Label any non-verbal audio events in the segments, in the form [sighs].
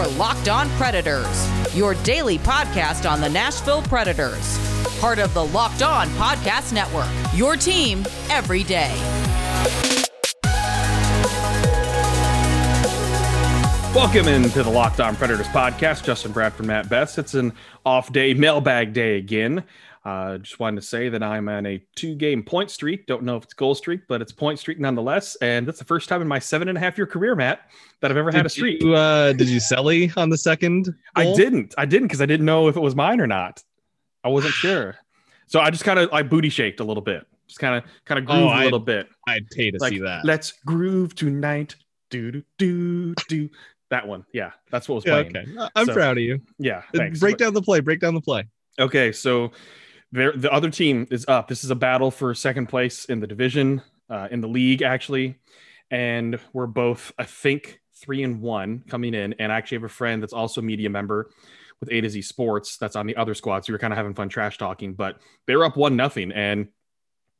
Your Locked On Predators, your daily podcast on the Nashville Predators. Part of the Locked On Podcast Network, your team every day. Welcome into the Locked On Predators podcast. Justin Bradford, Matt Best. It's an off day, mailbag day again. Uh, just wanted to say that I'm on a two game point streak. Don't know if it's goal streak, but it's point streak nonetheless. And that's the first time in my seven and a half year career, Matt, that I've ever did had a streak. You, uh, did you selly on the second? Goal? I didn't. I didn't because I didn't know if it was mine or not. I wasn't [sighs] sure. So I just kind of I booty shaked a little bit. Just kind of kind of groove Oh, a little bit. I'd pay to Like, see that. Let's groove tonight. Do do do do. That one. Yeah, that's what was Yeah, playing. okay. I'm So, proud of you. Yeah, thanks. Break down the play. Break down the play. Okay, so there, the other team is up. This is a battle for second place in the division, uh, in the league, actually. And we're both, I think, three and one coming in. And I actually have a friend that's also a media member with A to Z Sports that's on the other squad. So we were kind of having fun trash talking, but they were up one nothing. And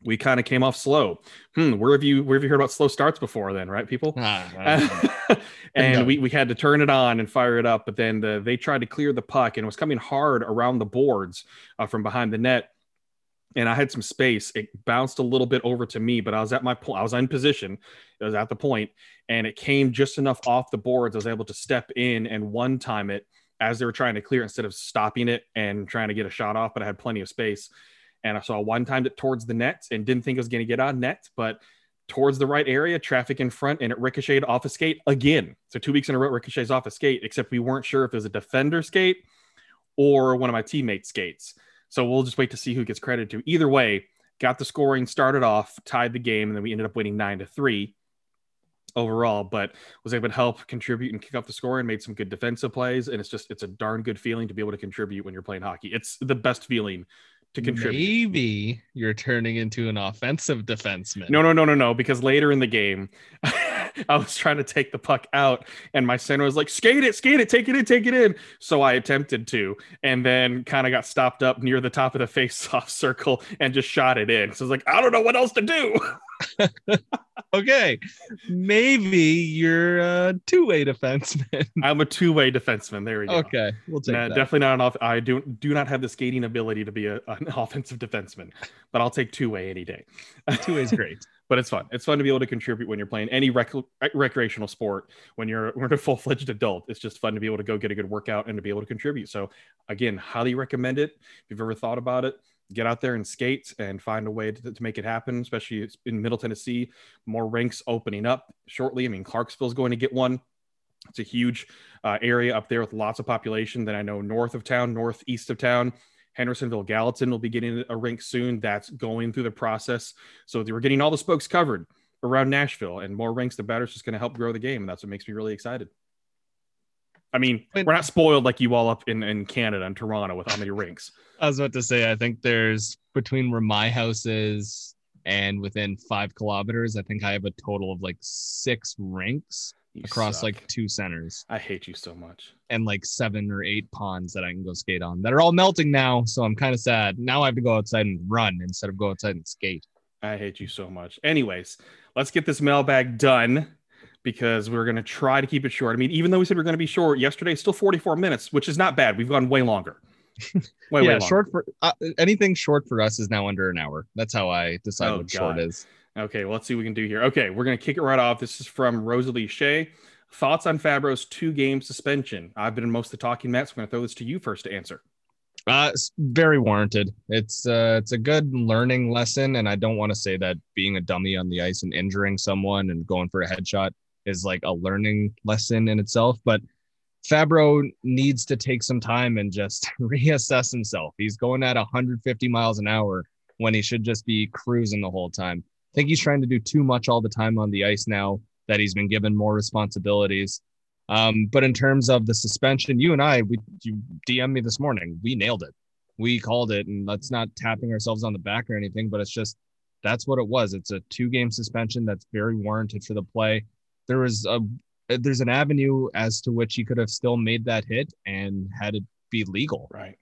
we kind of came off slow. Hmm, where have you where have you heard about slow starts before then, right, people? Ah, [laughs] and we, we had to turn it on and fire it up. But then the, they tried to clear the puck and it was coming hard around the boards uh, from behind the net. And I had some space. It bounced a little bit over to me, but I was at my point. I was in position. It was at the point, and it came just enough off the boards. I was able to step in and one time it as they were trying to clear instead of stopping it and trying to get a shot off. But I had plenty of space, and I saw one timed it towards the net and didn't think it was going to get on net, but towards the right area, traffic in front, and it ricocheted off a skate again. So two weeks in a row, ricochets off a skate, except we weren't sure if it was a defender skate or one of my teammates' skates. So we'll just wait to see who gets credit to. Either way, got the scoring, started off, tied the game, and then we ended up winning nine to three overall, but was able to help contribute and kick off the score and made some good defensive plays. And it's just it's a darn good feeling to be able to contribute when you're playing hockey. It's the best feeling to contribute. Maybe you're turning into an offensive defenseman. No, no, no, no, no. Because later in the game, [laughs] I was trying to take the puck out, and my center was like, "Skate it, skate it, take it in, take it in." So I attempted to, and then kind of got stopped up near the top of the face-off [laughs] circle and just shot it in. So I was like, "I don't know what else to do." [laughs] [laughs] Okay. Maybe you're a two-way defenseman. [laughs] I'm a two-way defenseman. There we go. okay. We'll take that. definitely not an off. I do do not have the skating ability to be a, an [laughs] offensive defenseman, but I'll take two-way any day. Two ways great. but it's fun. It's fun to be able to contribute when you're playing any rec- recreational sport. When you're when you're a full fledged adult, it's just fun to be able to go get a good workout and to be able to contribute. So again, highly recommend it. If you've ever thought about it, get out there and skate and find a way to, to make it happen. Especially in Middle Tennessee, more rinks opening up shortly. I mean, Clarksville's going to get one. It's a huge uh, area up there with lots of population. Then I know north of town, northeast of town. Hendersonville Gallatin will be getting a rink soon. That's going through the process. So we're getting all the spokes covered around Nashville, and more rinks, the better. It's just going to help grow the game, and that's what makes me really excited. I mean, When- we're not spoiled like you all up in, in Canada and Toronto with how many rinks. I was about to say, I think there's between where my house is and within five kilometers, I think I have a total of like six rinks You across suck. like two centers I hate you so much. and like seven or eight ponds that I can go skate on that are all melting now. So I'm kind of sad. Now I have to go outside and run instead of go outside and skate. I hate you so much. Anyways, let's get this mailbag done because we're going to try to keep it short. I mean, even though we said we are going to be short yesterday, still 44 minutes, which is not bad. We've gone way longer. [laughs] Way, way yeah, longer. short for uh, anything short for us is now under an hour. That's how I decide Oh, what short is. Okay, well, let's see what we can do here. Okay, we're going to kick it right off. This is from Rosalie Shea. Thoughts on Fabbro's two game suspension? I've been in most of the talking, Matt, so I'm going to throw this to you first to answer. Uh, it's very warranted. It's uh, it's a good learning lesson, and I don't want to say that being a dummy on the ice and injuring someone and going for a headshot is like a learning lesson in itself. But Fabbro needs to take some time and just [laughs] reassess himself. He's going at 150 miles an hour when he should just be cruising the whole time. I think he's trying to do too much all the time on the ice now that he's been given more responsibilities. Um, but in terms of the suspension, you and I, we you DM me this morning. We nailed it. We called it, and that's not tapping ourselves on the back or anything, but it's just that's what it was. It's a two game suspension that's very warranted for the play. There was a there's an avenue as to which he could have still made that hit and had it be legal. Right.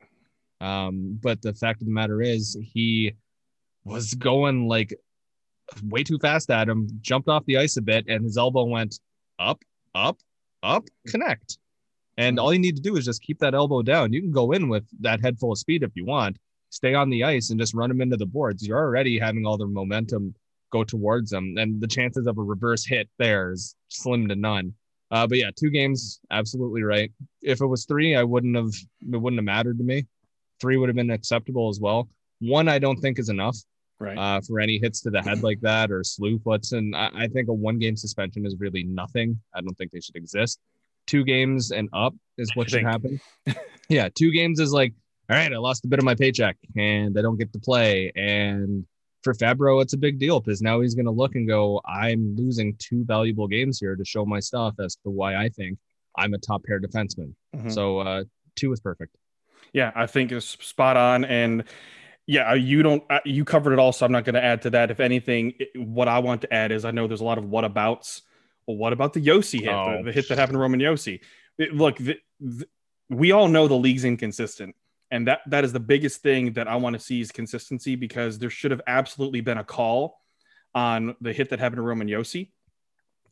Um, but the fact of the matter is, he was going like way too fast at him, jumped off the ice a bit, and his elbow went up, up, up, connect. And Mhm. all you need to do is just keep that elbow down. You can go in with that head full of speed if you want, stay on the ice and just run them into the boards. You're already having all the momentum go towards them. And the chances of a reverse hit there is slim to none. Uh, but yeah, two games, absolutely right. If it was three, I wouldn't have, it wouldn't have mattered to me. Three would have been acceptable as well. One, I don't think is enough Right. uh, for any hits to the head like that or slew foots. And I, I think a one game suspension is really nothing. I don't think they should exist. Two games and up is what should happen. [laughs] yeah, two games is like, all right, I lost a bit of my paycheck and I don't get to play. And for Fabbro, it's a big deal because now he's going to look and go, I'm losing two valuable games here to show my stuff as to why I think I'm a top pair defenseman. Mhm. So uh, two is perfect. Yeah, I think it's spot on. And yeah, you don't, you covered it all. So I'm not going to add to that. If anything, what I want to add is I know there's a lot of what abouts. Well, what about the Josi hit, Oh. the, the hit that happened to Roman Josi? It- look, the, the, we all know the league's inconsistent. And that, that is the biggest thing that I want to see is consistency because there should have absolutely been a call on the hit that happened to Roman Josi.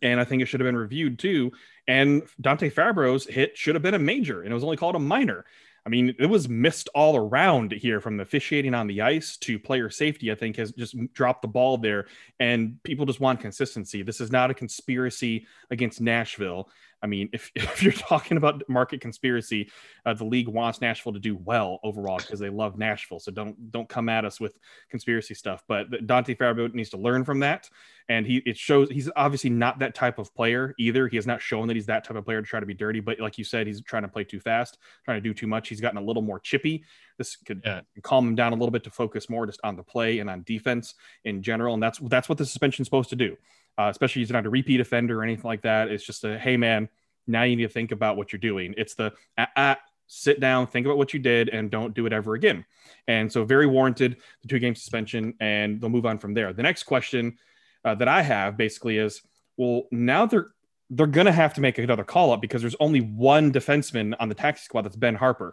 And I think it should have been reviewed too. And Dante Fabbro's hit should have been a major and it was only called a minor. I mean, it was missed all around here from officiating on the ice to player safety. I think has just dropped the ball there, and people just want consistency. This is not a conspiracy against Nashville. I mean, if, [laughs] if you're talking about market conspiracy, uh, the league wants Nashville to do well overall because they love Nashville. So don't don't come at us with conspiracy stuff. But Dante Fabbro needs to learn from that, and he it shows he's obviously not that type of player either. He has not shown that he's that type of player to try to be dirty. But like you said, he's trying to play too fast, trying to do too much. He's gotten a little more chippy. This could Yeah. calm him down a little bit to focus more just on the play and on defense in general. And that's that's what the suspension's supposed to do. Uh, especially he's not a repeat offender or anything like that. It's just a hey man, now you need to think about what you're doing. It's the ah, ah, sit down, think about what you did, and don't do it ever again. And so very warranted the two game suspension, and they'll move on from there. The next question uh, that I have basically is, well, now they're they're gonna have to make another call up because there's only one defenseman on the taxi squad that's Ben Harpur.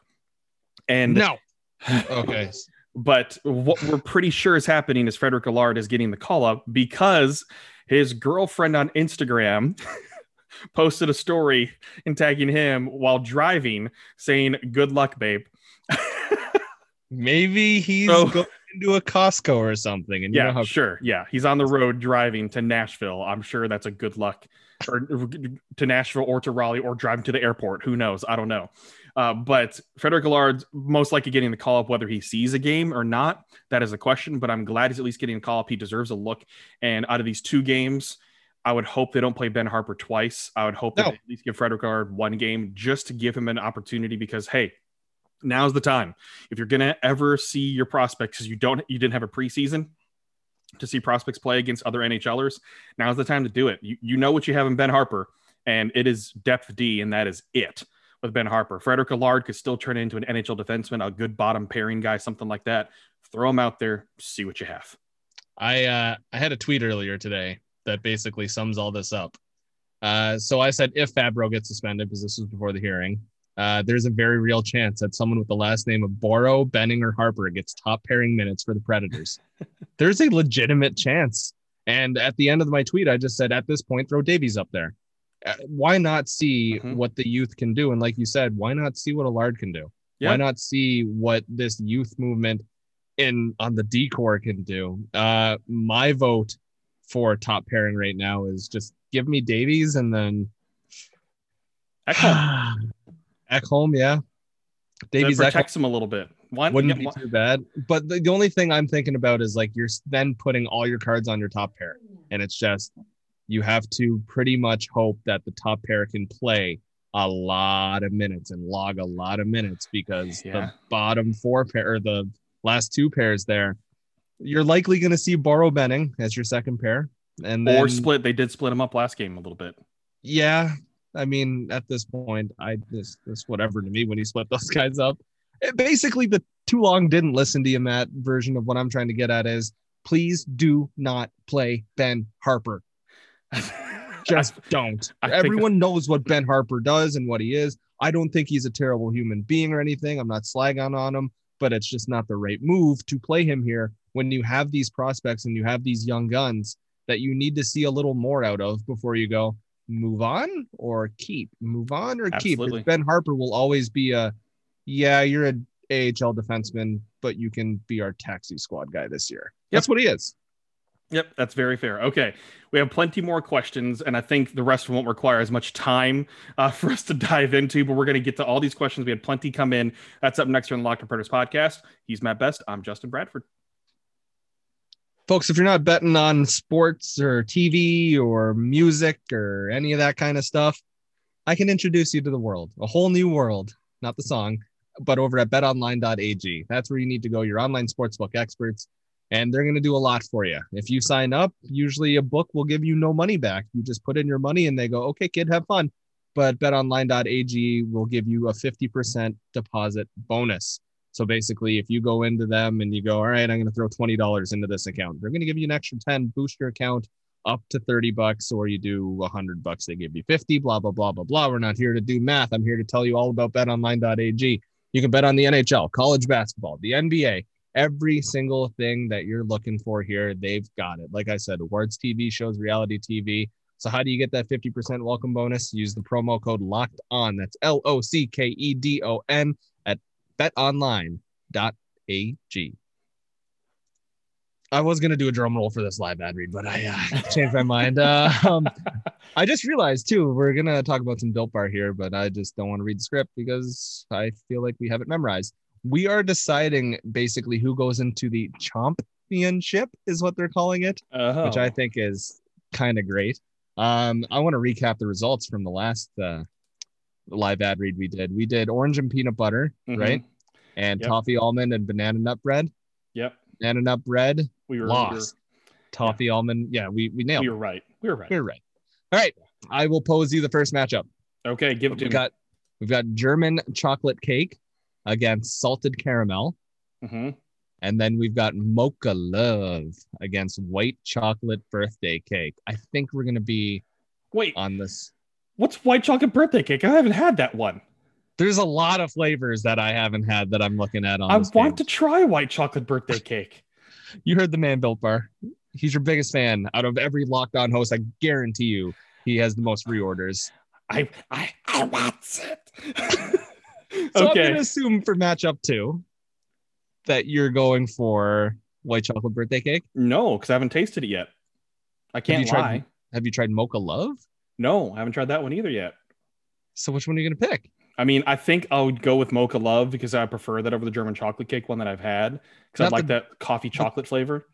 And No. [sighs] Okay. but what we're pretty sure is happening is Frederic Allard is getting the call up because his girlfriend on Instagram [laughs] posted a story and tagging him while driving saying, Good luck, babe. [laughs] Maybe he's So- going into a Costco or something. And you yeah, know how sure. Yeah. He's on the road driving to Nashville. I'm sure that's a good luck or to Nashville or to Raleigh or driving to the airport. Who knows? I don't know. Uh, but Frederic Allard's most likely getting the call up, whether he sees a game or not. That is a question, but I'm glad he's at least getting a call up. He deserves a look. And out of these two games, I would hope they don't play Ben Harpur twice. I would hope that No. they at least give Frederic Allard one game just to give him an opportunity because, hey, now's the time. If you're gonna ever see your prospects, because you don't, you didn't have a preseason to see prospects play against other NHLers. Now's the time to do it. You, you know what you have in Ben Harpur, and it is depth D, and that is it with Ben Harpur. Frederic Allard could still turn into an NHL defenseman, a good bottom pairing guy, something like that. Throw him out there, see what you have. I uh, I had a tweet earlier today that basically sums all this up. Uh, so I said if Fabbro gets suspended, because this was before the hearing, uh, there's a very real chance that someone with the last name of Boro, Benning, or Harpur gets top pairing minutes for the Predators. [laughs] there's a legitimate chance. And at the end of my tweet, I just said at this point, throw Davies up there. Uh, why not see Mhm. what the youth can do? And like you said, why not see what Allard can do? Yeah. Why not see what this youth movement in on the decor can do? Uh, my vote for top pairing right now is just give me Davies and then Ekholm. [sighs] Ekholm, yeah. Davies that Ekholm protects him a little bit. Why, wouldn't yeah, be too bad. But the, the only thing I'm thinking about is like you're then putting all your cards on your top pair, and it's just you have to pretty much hope that the top pair can play a lot of minutes and log a lot of minutes because Yeah. the bottom four pair or the last two pairs there, you're likely going to see Boro Benning as your second pair, and then or split. They did split them up last game a little bit. yeah, I mean, at this point, I this this whatever to me when he split those [laughs] guys up. It- basically, the too long didn't listen to you, Matt. Version of what I'm trying to get at is please do not play Ben Harpur. [laughs] Just don't. I Everyone knows what Ben Harpur does and what he is. I don't think he's a terrible human being or anything. I'm not slagging on him, but it's just not the right move to play him here when you have these prospects and you have these young guns that you need to see a little more out of before you go, move on or keep, move on or keep. Ben Harpur will always be a, yeah, you're an AHL defenseman, but you can be our taxi squad guy this year. That's what he is. Yep, that's very fair. Okay, we have plenty more questions, and I think the rest won't require as much time uh, [laughs] for us to dive into. But we're going to get to all these questions. We had plenty come in. That's up next on the Locked On Predators podcast. He's Matt Best. I'm Justin Bradford. Folks, if you're not betting on sports or TV or music or any of that kind of stuff, I can introduce you to the world, a whole new world, not the song, but over at betonline.ag. That's where you need to go. Your online sportsbook experts, and they're going to do a lot for you. If you sign up, usually a book will give you no money back. You just put in your money and they go, okay, kid, have fun. But betonline.ag will give you a 50% deposit bonus. So basically, if you go into them and you go, all right, I'm going to throw $20 into this account, they're going to give you an extra 10, boost your account up to 30 bucks, or you do 100 bucks, they give you 50, blah, blah, blah, blah, blah. We're not here to do math. I'm here to tell you all about betonline.ag. You can bet on the NHL, college basketball, the NBA, every single thing that you're looking for here. They've got it. Like I said, awards TV shows, reality TV. So how do you get that 50% welcome bonus? Use the promo code locked on. That's L O C K E D O N at betonline.ag. I was gonna do a drum roll for this live ad read, but I uh, [laughs] changed my mind. Uh, um, [laughs] I just realized too we're gonna talk about some Built Bar here, but I just don't want to read the script because I feel like we have it memorized. We are deciding basically who goes into the championship, is what they're calling it, Uh-huh. which I think is kind of great. Um, I want to recap the results from the last uh, live ad read we did. We did orange and peanut butter, Mhm. right? And Yep. toffee almond and banana nut bread. Yep. Banana nut bread, We were lost. Toffee almond, yeah, we we We nailed were, we it. were right. We were right. We were right. All right, I will pose you the first matchup. Okay, give it to We've me. got we've got German chocolate cake against salted caramel, hmm and then we've got mocha love against white chocolate birthday cake. I think we're gonna be Wait, on this. what's white chocolate birthday cake? I haven't had that one. There's a lot of flavors that I haven't had that I'm looking at on. I want page. to try white chocolate birthday [laughs] cake. You heard the man built bar. He's your biggest fan out of every Locked On host. I guarantee you, he has the most reorders. I I I want it. [laughs] So I'm gonna assume for matchup two that you're going for white chocolate birthday cake. No, because I haven't tasted it yet. I can't you tried- lie. Have you tried mocha love? No, I haven't tried that one either yet. So which one are you gonna pick? I mean, I think I would go with mocha love because I prefer that over the German chocolate cake one that I've had because I like the- that coffee chocolate flavor.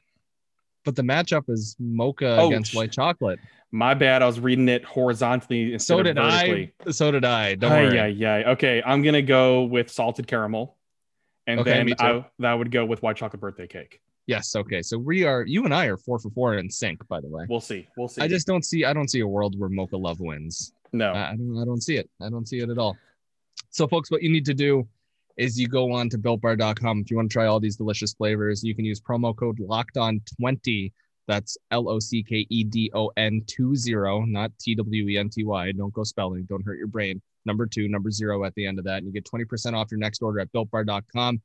But the matchup is mocha Oh, against white chocolate. My bad. I was reading it horizontally instead So of did vertically. I. So did I. Don't Ay, worry. ay, ay. Okay, I'm gonna go with salted caramel, and Okay, then. I that would go with white chocolate birthday cake. Yes. Okay. So we are. You and I are four for four in sync. By the way. We'll see. We'll see. I just don't see. I don't see a world where mocha love wins. no. I I don't, I don't see it. I don't see it at all. So, folks, what you need to do is you go on to builtbar.com. If you want to try all these delicious flavors, you can use promo code locked on 20. That's L O C K E D O N 20, not T W E N T Y. Don't go spelling. Don't hurt your brain. Number two, number zero at the end of that. And you get 20% off your next order at builtbar.com.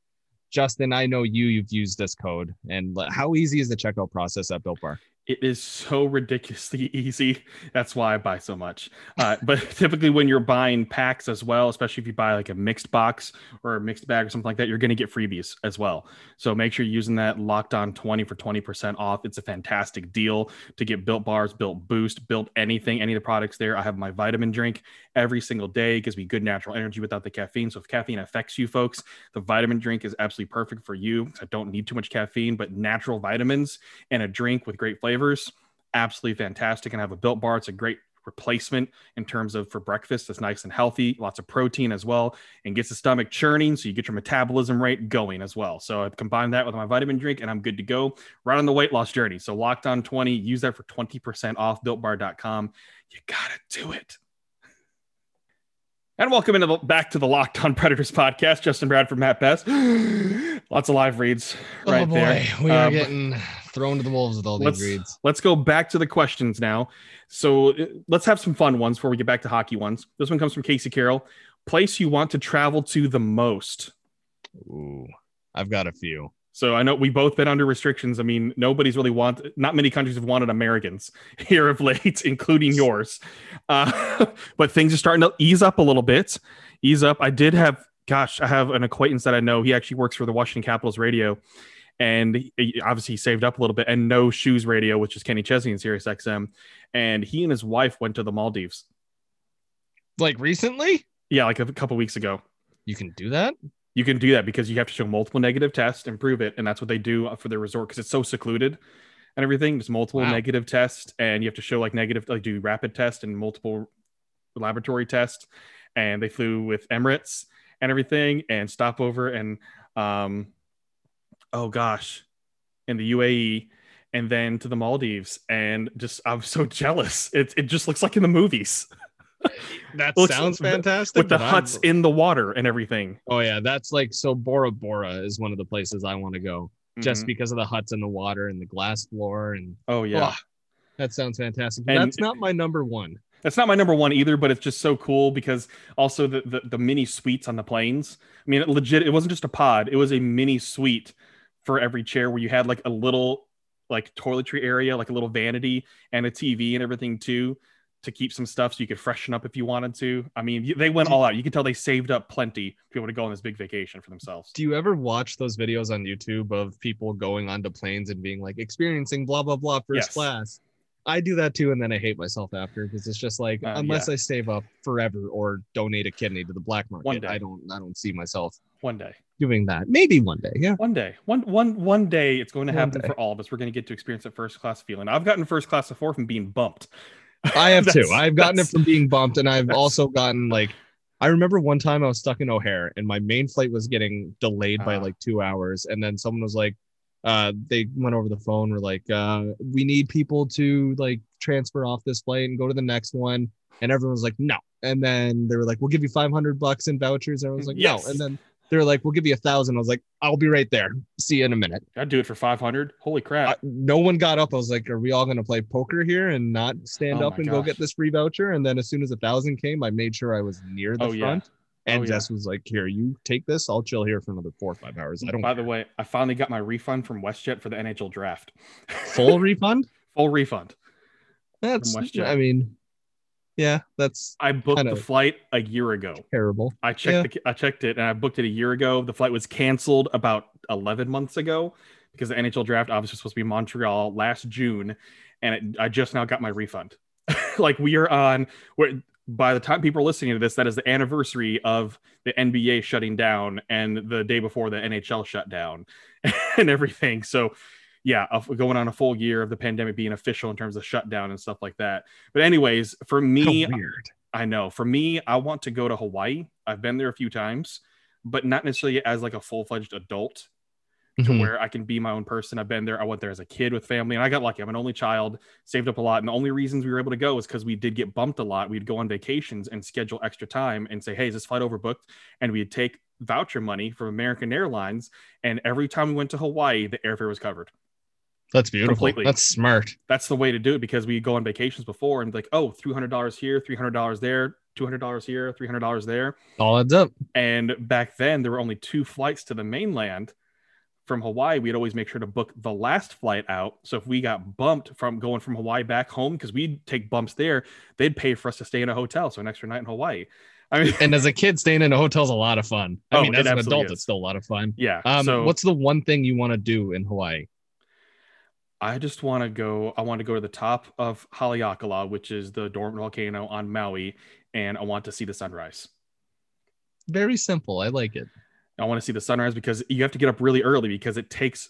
Justin, I know you, you've used this code. And how easy is the checkout process at Built Bar? It is so ridiculously [laughs] easy. That's why I buy so much. Uh, but [laughs] typically, when you're buying packs as well, especially if you buy like a mixed box or a mixed bag or something like that, you're going to get freebies as well. So make sure you're using that locked on 20 for 20% off. It's a fantastic deal to get built bars, built boost, built anything, any of the products there. I have my vitamin drink every single day. It gives me good natural energy without the caffeine. So if caffeine affects you folks, the vitamin drink is absolutely perfect for you. I don't need too much caffeine, but natural vitamins and a drink with great flavors, absolutely fantastic. And I have a built bar. It's a great replacement in terms of for breakfast. It's nice and healthy, lots of protein as well, and gets the stomach churning. So you get your metabolism rate going as well. So I've combined that with my vitamin drink and I'm good to go right on the weight loss journey. So locked on 20, use that for 20% off builtbar.com. You got to do it. And welcome into the, back to the Locked On Predators podcast. Justin Bradford, Matt Best. [gasps] Lots of live reads right oh boy, there. we are Um, getting thrown to the wolves with all these let's reads. let's go back to the questions now. So uh, let's have some fun ones before we get back to hockey ones. This one comes from Casey Carroll. Place you want to travel to the most. Ooh, I've got a few. So I know we both been under restrictions. I mean, nobody's really want. Not many countries have wanted Americans [laughs] here of late, including yours. Uh, [laughs] but things are starting to ease up a little bit. Ease up. I did have, gosh, I have an acquaintance that I know. He actually works for the Washington Capitals radio, and he, obviously he saved up a little bit. And No Shoes Radio, which is Kenny Chesney and Sirius XM, and he and his wife went to the Maldives. Like recently? Yeah, like a couple weeks ago. You can do that? You can do that because you have to show multiple negative tests and prove it, and that's what they do for their resort because it's so secluded and everything. There's multiple Wow. negative tests, and you have to show like negative, like do rapid test and multiple laboratory tests. And they flew with Emirates and everything, and stopover and um, oh gosh, in the UAE, and then to the Maldives, and just I'm so [laughs] jealous. It it just looks like in the movies [laughs] That Looks- sounds fantastic. with the but I'm- huts in the water and everything. Oh yeah, that's like so Bora Bora is one of the places I want to go just Mhm. because of the huts in the water and the glass floor and oh yeah. Oh, that sounds fantastic. And- that's not my number one. That's not my number one either, but it's just so cool because also the, the the mini suites on the planes. I mean, it legit, it wasn't just a pod; it was a mini suite for every chair where you had like a little like toiletry area, like a little vanity and a TV and everything too to keep some stuff so you could freshen up if you wanted to. I mean, they went all out. You can tell they saved up plenty to be able to go on this big vacation for themselves. Do you ever watch those videos on YouTube of people going onto planes and being like experiencing blah blah blah first Yes. class? I do that too, and then I hate myself after because it's just like Uh, unless I save up forever or donate a kidney to the black One market, day. I don't I don't see myself One day. doing that. Maybe one day, yeah. One day, one one one day, it's going to One happen day. for all of us. We're going to get to experience that first class feeling. I've gotten first class before from being bumped. I have [laughs] too. I've gotten it from being bumped, and I've also gotten like I remember one time I was stuck in O'Hare and my main flight was getting delayed by Ah. like two hours, and then someone was like, uh, they went over the phone, were like, uh, we need people to like transfer off this flight and go to the next one, and everyone was like, no, and then they were like, we'll give you five hundred bucks in vouchers, and I was like, Yes. no, and then they were like, we'll give you a thousand. I was like, I'll be right there. See you in a minute. I'd do it for 500. Holy crap. I, no one got up. I was like, "Are we all going to play poker here and not stand Oh up and go get this free voucher?" And then as soon as a thousand came, I made sure I was near the Oh, yeah. front. And Oh, yeah. Jess was like, "Here, you take this. I'll chill here for another four or five hours. I don't By care. the way, I finally got my refund from WestJet for the NHL draft. full refund. [laughs] Full refund. That's. WestJet. I mean, yeah, that's I booked the flight a year ago. terrible. I checked the, I checked it and I booked it a year ago. The flight was canceled about 11 months ago because the NHL draft obviously was supposed to be in Montreal last June and it, I just now got my refund. [laughs] like we are on we're, by the time people are listening to this that is the anniversary of the NBA shutting down and the day before the NHL shut down [laughs] and everything. So yeah, of- going on a full year of the pandemic being official in terms of shutdown and stuff like that. But anyways, for me. I know. For me, I want to go to Hawaii. I've been there a few times, but not necessarily as like a full-fledged adult to Mhm. where I can be my own person. I've been there. I went there as a kid with family, and I got lucky. I'm an only child, saved up a lot, and the only reasons we were able to go is because we did get bumped a lot. We'd go on vacations and schedule extra time and say, "Hey, is this flight overbooked?" And we'd take voucher money from American Airlines, and every time we went to Hawaii, the airfare was covered. That's beautiful. Completely. That's smart. That's the way to do it because we go on vacations before and like, oh, $300 here, $300 there, $200 here, $300 there. All adds up. And back then, there were only two flights to the mainland from Hawaii. We'd always make sure to book the last flight out. So if we got bumped from going from Hawaii back home, because we'd take bumps there, they'd pay for us to stay in a hotel. So an extra night in Hawaii. I mean, And as a [laughs] kid, staying in a hotel is a lot of fun. I Oh, mean, as an adult, is. it's still a lot of fun. yeah. Um, so what's the one thing you want to do in Hawaii? I just want to go. I want to go to the top of Haleakala, which is the dormant volcano on Maui, and I want to see the sunrise. Very simple. I like it. I want to see the sunrise because you have to get up really early because it takes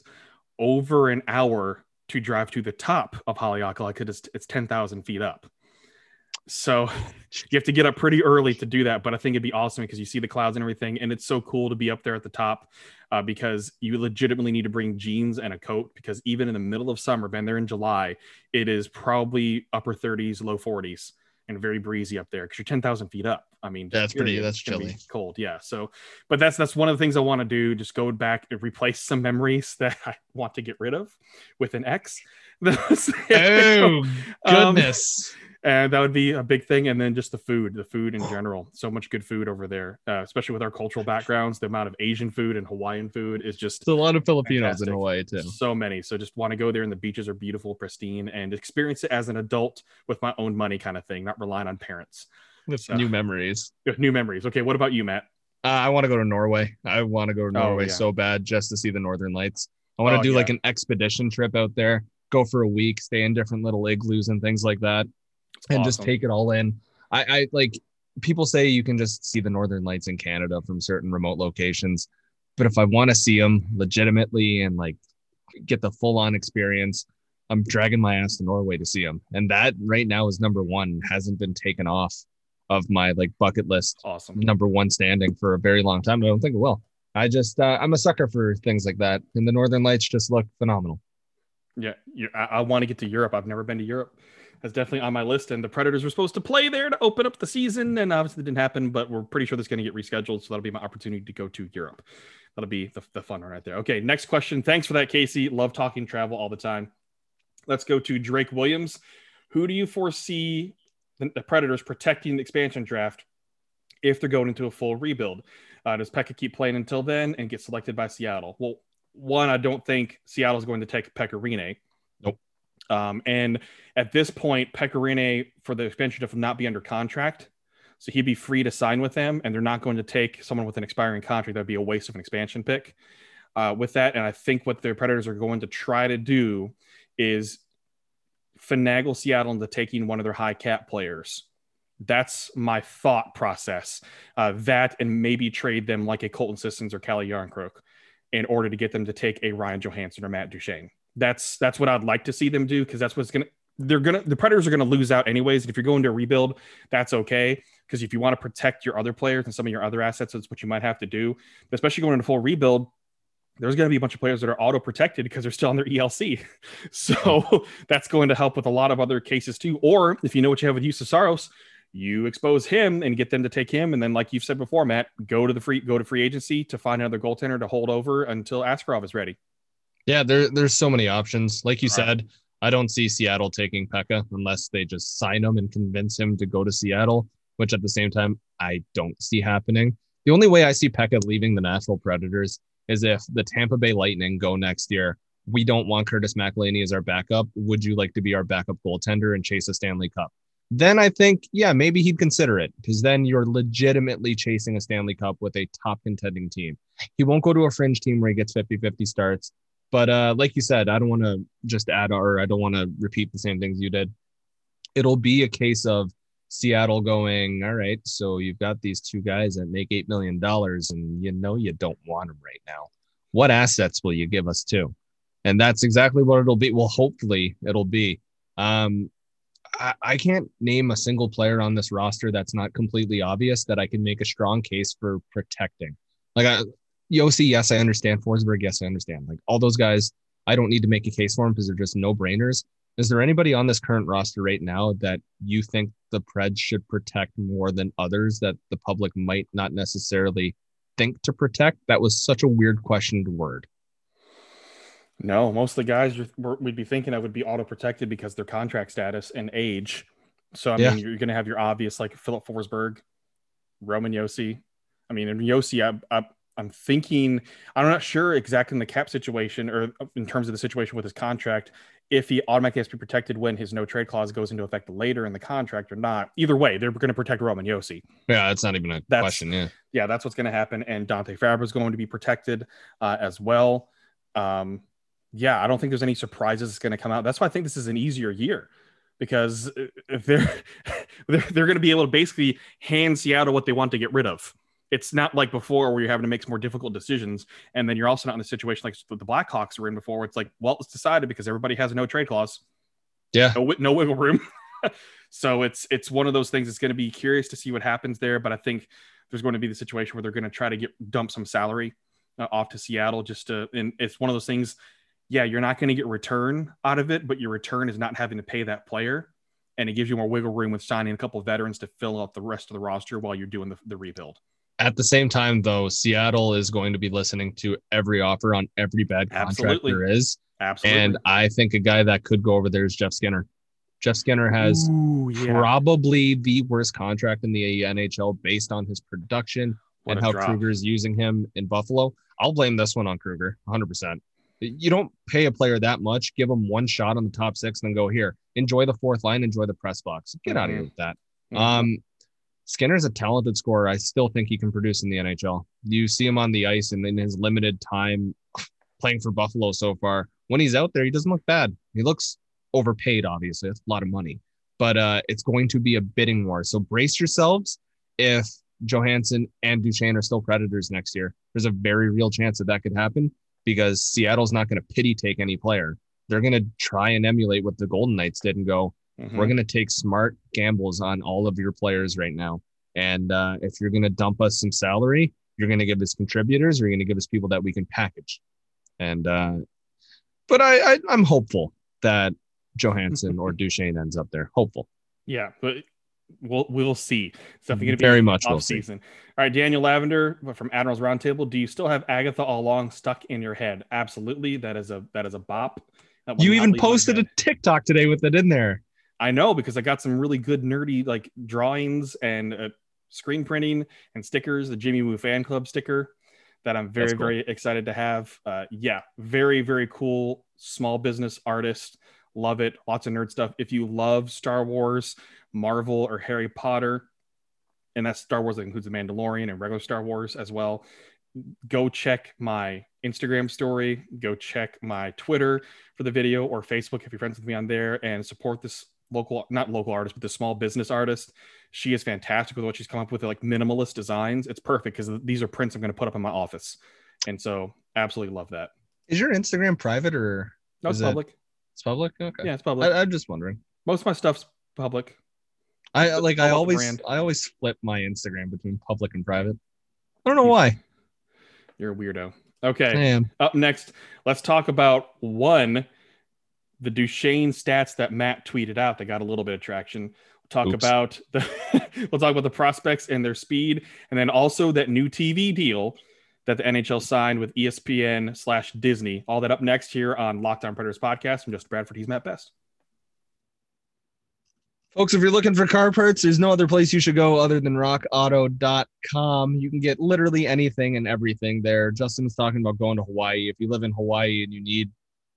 over an hour to drive to the top of Haleakala because it's, it's 10,000 feet up. So [laughs] you have to get up pretty early to do that. But I think it'd be awesome because you see the clouds and everything. And it's so cool to be up there at the top uh, because you legitimately need to bring jeans and a coat because even in the middle of summer, been there in July, it is probably upper 30s, low 40s and very breezy up there because you're 10,000 feet up. I mean, That's pretty- that's it's gonna be chilly. cold. Yeah. So, but that's that's one of the things I want to do. Just go back and replace some memories [laughs] that I want to get rid of with an X. [laughs] Oh Um, goodness. And that would be a big thing. And then just the food, the food in general. So much good food over there, uh, especially with our cultural backgrounds. The amount of Asian food and Hawaiian food is just There's a lot of Filipinos Fantastic. in Hawaii too. so many. So just want to go there, and the beaches are beautiful, pristine, and experience it as an adult with my own money, kind of thing, not relying on parents. With So- new memories. With new memories. Okay, what about you, Matt? Uh, I want to go to Norway. I want to go to Oh, Norway yeah. so bad just to see the Northern Lights. I want to Oh, do yeah. like an expedition trip out there, go for a week, stay in different little igloos and things like that, and just take it all in. I, I like people say you can just see the Northern Lights in Canada from certain remote locations, but if I want to see them legitimately and like get the full on experience, I'm dragging my ass to Norway to see them, and that right now is number one. Hasn't been taken off of my like bucket list Awesome. number one standing for a very long time. I don't think it will. I just uh, I'm a sucker for things like that, and the Northern Lights just look phenomenal. Yeah, you, I, I want to get to Europe. I've never been to Europe. That's definitely on my list. And the Predators were supposed to play there to open up the season, and obviously it didn't happen. But we're pretty sure that's going to get rescheduled, so that'll be my opportunity to go to Europe. That'll be the, the fun one right there. Okay, next question. Thanks for that, Casey. Love talking travel all the time. Let's go to Drake Williams. Who do you foresee the, the Predators protecting the expansion draft if they're going into a full rebuild? Uh, does Pekka keep playing until then and get selected by Seattle? Well, one, I don't think Seattle's going to take. Nope. Um, and at this point, Pekka Rinne for the expansion draft will not be under contract. So he'd be free to sign with them, and they're not going to take someone with an expiring contract. That'd be a waste of an expansion pick. Uh, with that, and I think what the Predators are going to try to do is finagle Seattle into taking one of their high cap players. That's my thought process. Uh, that and maybe trade them like a Colton Sissons or Calle Jarnkrok in order to get them to take a Ryan Johansen or Matt Duchene. That's that's what I'd like to see them do because that's what's gonna they're gonna the Predators are gonna lose out anyways. And if you're going to rebuild, that's okay because if you want to protect your other players and some of your other assets, that's what you might have to do. But especially going into full rebuild, there's going to be a bunch of players that are auto protected because they're still on their ELC. [laughs] So hmm. that's going to help with a lot of other cases too. Or if you know what you have with Juuse Saros, you expose him and get them to take him. And then, like you've said before, Matt, go to the free go to free agency to find another goaltender to hold over until Askarov is ready. Yeah, there there's so many options. Like you Right. said, I don't see Seattle taking Pekka unless they just sign him and convince him to go to Seattle, which at the same time I don't see happening. The only way I see Pekka leaving the Nashville Predators is if the Tampa Bay Lightning go next year. We don't want Curtis McElhinney as our backup. Would you like to be our backup goaltender and chase a Stanley Cup? Then I think, yeah, maybe he'd consider it because then you're legitimately chasing a Stanley Cup with a top contending team. He won't go to a fringe team where he gets 50 50 starts. But uh, like you said, I don't want to just add or I don't want to repeat the same things you did. It'll be a case of Seattle going, all right, so you've got these two guys that make $8 million and you know you don't want them right now. What assets will you give us to? And that's exactly what it'll be. Well, hopefully it'll be. Um, I, I can't name a single player on this roster that's not completely obvious that I can make a strong case for protecting. Like I, Josi, yes, I understand. Forsberg, yes, I understand. Like all those guys, I don't need to make a case for them because they're just no brainers. Is there anybody on this current roster right now that you think the Preds should protect more than others that the public might not necessarily think to protect? That was such a weird question word. No, most of the guys we'd be thinking of would be auto protected because their contract status and age. So I Yeah. mean, you're going to have your obvious like Filip Forsberg, Roman Josi. I mean, in Josi, I, I, I'm thinking I'm not sure exactly in the cap situation or in terms of the situation with his contract if he automatically has to be protected when his no trade clause goes into effect later in the contract or not. Either way, they're going to protect Roman Josi Yeah, that's not even a That's- question. Yeah. yeah, that's what's going to happen. And Dante Fabbro is going to be protected uh, as well. Um, yeah, I don't think there's any surprises that's going to come out. That's why I think this is an easier year because if they're [laughs] they're, they're going to be able to basically hand Seattle what they want to get rid of. It's not like before where you're having to make some more difficult decisions, and then you're also not in a situation like the Blackhawks were in before. Where it's like, well, it's decided because everybody has a no trade clause Yeah. no, no wiggle room. [laughs] so it's it's one of those things. It's going to be curious to see what happens there, but I think there's going to be the situation where they're going to try to get dump some salary uh, off to Seattle just to. And it's one of those things. Yeah, you're not going to get return out of it, but your return is not having to pay that player, and it gives you more wiggle room with signing a couple of veterans to fill out the rest of the roster while you're doing the, the rebuild. At the same time, though, Seattle is going to be listening to every offer on every bad contract Absolutely. there is. Absolutely. And I think a guy that could go over there is Jeff Skinner. Jeff Skinner has Ooh, yeah. probably the worst contract in the NHL based on his production What and how drop. Krueger's using him in Buffalo. I'll blame this one on Krueger 100%. You don't pay a player that much, give him one shot on the top six, and then go here. Enjoy the fourth line, enjoy the press box. Get out of here with that. Mhm. Um, Skinner's a talented scorer. I still think he can produce in the NHL. You see him on the ice and in his limited time playing for Buffalo so far. When he's out there, he doesn't look bad. He looks overpaid, obviously. It's a lot of money, but uh, it's going to be a bidding war. So brace yourselves if Johansen and Duchene are still Predators next year. There's a very real chance that that could happen because Seattle's not going to pity take any player. They're going to try and emulate what the Golden Knights did and go, Mhm. we're going to take smart gambles on all of your players right now. And uh, if you're going to dump us some salary, you're going to give us contributors, or you're going to give us people that we can package. And uh, but I, I I'm hopeful that Johansen or [laughs] Duchene ends up there. Hopeful. Yeah, but we'll we'll see. It's definitely going to be Very much off we'll see. season. All right, Daniel Lavender from Admiral's Roundtable. Do you still have Agatha all along stuck in your head? Absolutely. That is a that is a bop. You even posted a. TikTok today with it in there. I know because I got some really good nerdy like drawings and uh, screen printing and stickers. The Jimmy Woo fan club sticker that I'm very cool. very excited to have. Uh, yeah, very very cool small business artist. Love it. Lots of nerd stuff. If you love Star Wars, Marvel, or Harry Potter, and that's Star Wars that includes the Mandalorian and regular Star Wars as well. Go check my Instagram story. Go check my Twitter for the video or Facebook if you're friends with me on there and support this local, not local artist, but the small business artist. She is fantastic with what she's come up with, like minimalist designs. It's perfect because these are prints I'm going to put up in my office. And so absolutely love that. Is your Instagram private or No, it's Is it- public. it's public? Okay. Yeah, it's public. I, I'm just wondering. Most of my stuff's public. I It's like. all I always. brand. I always flip my Instagram between public and private. I don't know why. You're a weirdo. I Okay. am. Up next, let's talk about one, the Duchene stats that Matt tweeted out that got a little bit of traction. We'll talk Oops. about the [laughs] we'll talk about the prospects and their speed, and then also that new TV deal that the NHL signed with ESPN slash Disney. All that up next here on Locked On Predators podcast. I'm Justin Bradford. He's Matt Best. Folks, if you're looking for car parts, there's no other place you should go other than rockauto.com. You can get literally anything and everything there. Justin was talking about going to Hawaii. If you live in Hawaii and you need,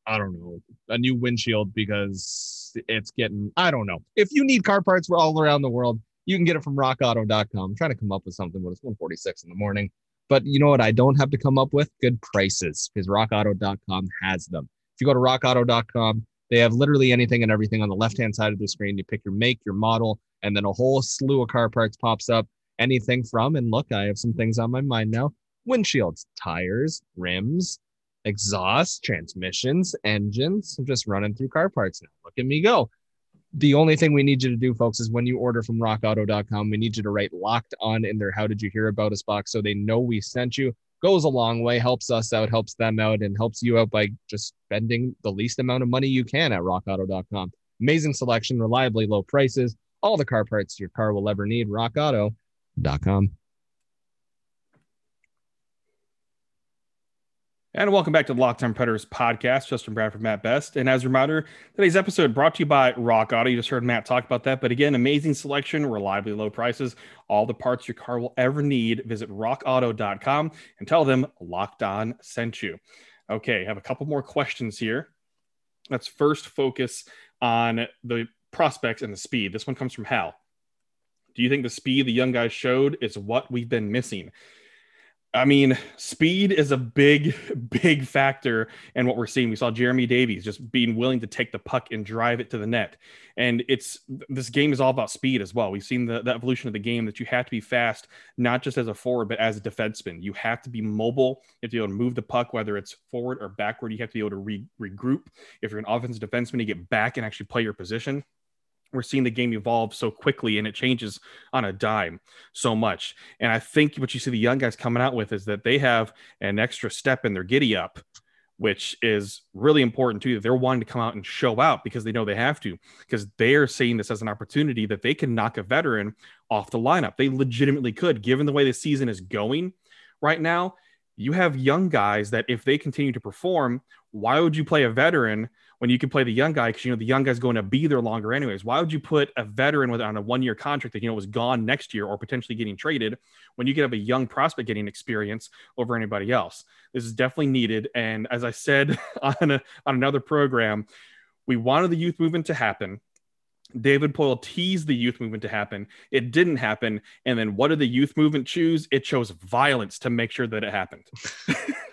I don't know, a new windshield because it's getting, I don't know. If you need car parts all around the world, you can get it from rockauto.com. I'm trying to come up with something, but it's 146 in the morning. But you know what? I don't have to come up with good prices because rockauto.com has them. If you go to rockauto.com, they have literally anything and everything on the left hand side of the screen. You pick your make, your model, and then a whole slew of car parts pops up. Anything from, and look, I have some things on my mind now windshields, tires, rims, exhaust, transmissions, engines. I'm just running through car parts now. Look at me go. The only thing we need you to do, folks, is when you order from rockauto.com, we need you to write locked on in their How Did You Hear About Us box so they know we sent you goes a long way, helps us out, helps them out, and helps you out by just spending the least amount of money you can at rockauto.com. Amazing selection, reliably low prices, all the car parts your car will ever need. Rockauto.com. And welcome back to the Locked On Predators podcast. Justin Bradford, Matt Best. And as a reminder, today's episode brought to you by Rock Auto. You just heard Matt talk about that. But again, amazing selection, reliably low prices, all the parts your car will ever need. Visit rockauto.com and tell them Locked On sent you. Okay, I have a couple more questions here. Let's first focus on the prospects and the speed. This one comes from Hal. Do you think the speed the young guys showed is what we've been missing? I mean, speed is a big, [laughs] big factor in what we're seeing. We saw Jeremy Davies just being willing to take the puck and drive it to the net. And it's this game is all about speed as well. We've seen the, the evolution of the game that you have to be fast, not just as a forward, but as a defenseman. You have to be mobile. You have to be able to move the puck, whether it's forward or backward. You have to be able to re- regroup. If you're an offensive defenseman, you get back and actually play your position we're seeing the game evolve so quickly and it changes on a dime so much. And I think what you see the young guys coming out with is that they have an extra step in their giddy up, which is really important too. They're wanting to come out and show out because they know they have to, because they're seeing this as an opportunity that they can knock a veteran off the lineup. They legitimately could, given the way the season is going right now. You have young guys that if they continue to perform, why would you play a veteran when you can play the young guy because you know the young guy's going to be there longer anyways. Why would you put a veteran with on a one year contract that you know was gone next year or potentially getting traded when you could have a young prospect getting experience over anybody else? This is definitely needed. And as I said [laughs] on a, on another program, we wanted the youth movement to happen. David Poile teased the youth movement to happen. It didn't happen. And then what did the youth movement choose? It chose violence to make sure that it happened. [laughs]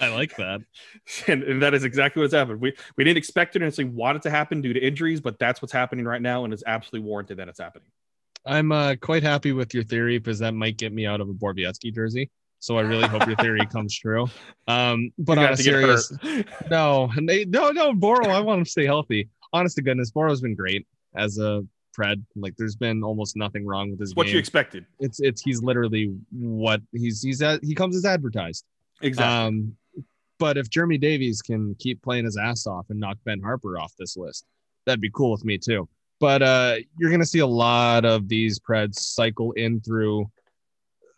I like that. [laughs] and, and, that is exactly what's happened. We we didn't expect it and necessarily want it to happen due to injuries, but that's what's happening right now, and it's absolutely warranted that it's happening. I'm uh, quite happy with your theory because that might get me out of a Borowiecki jersey. So I really hope your theory [laughs] comes true. Um, but on a serious, [laughs] no, they, no, no, Boro, I want him to stay healthy. Honest to goodness, Boro's been great as a Pred. Like, there's been almost nothing wrong with his. What game. you expected? It's it's he's literally what he's he's at, he comes as advertised. Exactly. Um, but if Jeremy Davies can keep playing his ass off and knock Ben Harpur off this list, that'd be cool with me too. But uh, you're going to see a lot of these Preds cycle in through.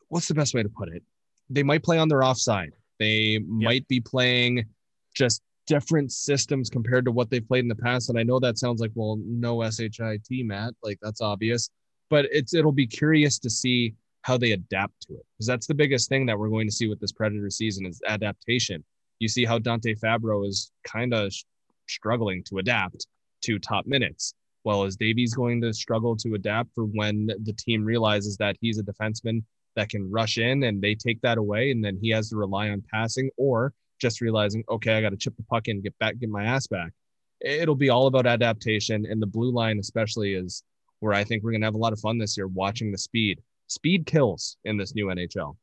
What's the best way to put it? They might play on their offside. They yep. might be playing just different systems compared to what they've played in the past. And I know that sounds like, well, no shit, Matt. Like that's obvious. But it's it'll be curious to see how they adapt to it because that's the biggest thing that we're going to see with this Predator season is adaptation you see how Dante Fabbro is kind of sh- struggling to adapt to top minutes. Well, is Davies going to struggle to adapt for when the team realizes that he's a defenseman that can rush in and they take that away and then he has to rely on passing or just realizing, okay, I got to chip the puck in, get back, get my ass back. It'll be all about adaptation. And the blue line, especially, is where I think we're going to have a lot of fun this year watching the speed. Speed kills in this new NHL.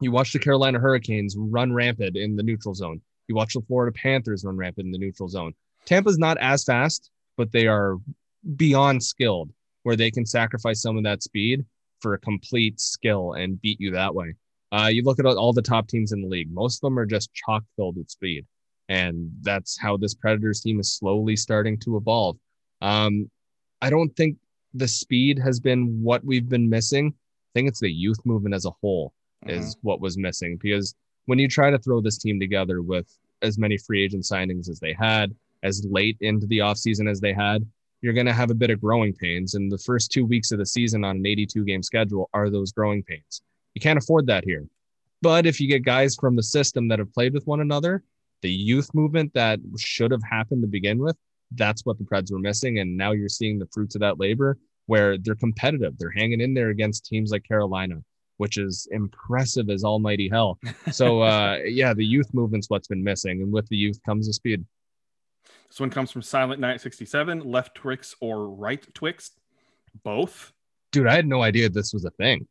You watch the Carolina Hurricanes run rampant in the neutral zone. You watch the Florida Panthers run rampant in the neutral zone. Tampa's not as fast, but they are beyond skilled where they can sacrifice some of that speed for a complete skill and beat you that way. Uh, you look at all the top teams in the league, most of them are just chock filled with speed. And that's how this Predators team is slowly starting to evolve. Um, I don't think the speed has been what we've been missing. I think it's the youth movement as a whole mm-hmm. is what was missing because when you try to throw this team together with as many free agent signings as they had, as late into the offseason as they had, you're going to have a bit of growing pains. And the first two weeks of the season on an 82 game schedule are those growing pains. You can't afford that here. But if you get guys from the system that have played with one another, the youth movement that should have happened to begin with, that's what the Preds were missing. And now you're seeing the fruits of that labor where they're competitive. They're hanging in there against teams like Carolina, which is impressive as almighty hell. [laughs] So uh, yeah, the youth movement's what's been missing, and with the youth comes the speed. This one comes from Silent Night 67, left Twix or right Twix? Both. Dude, I had no idea this was a thing.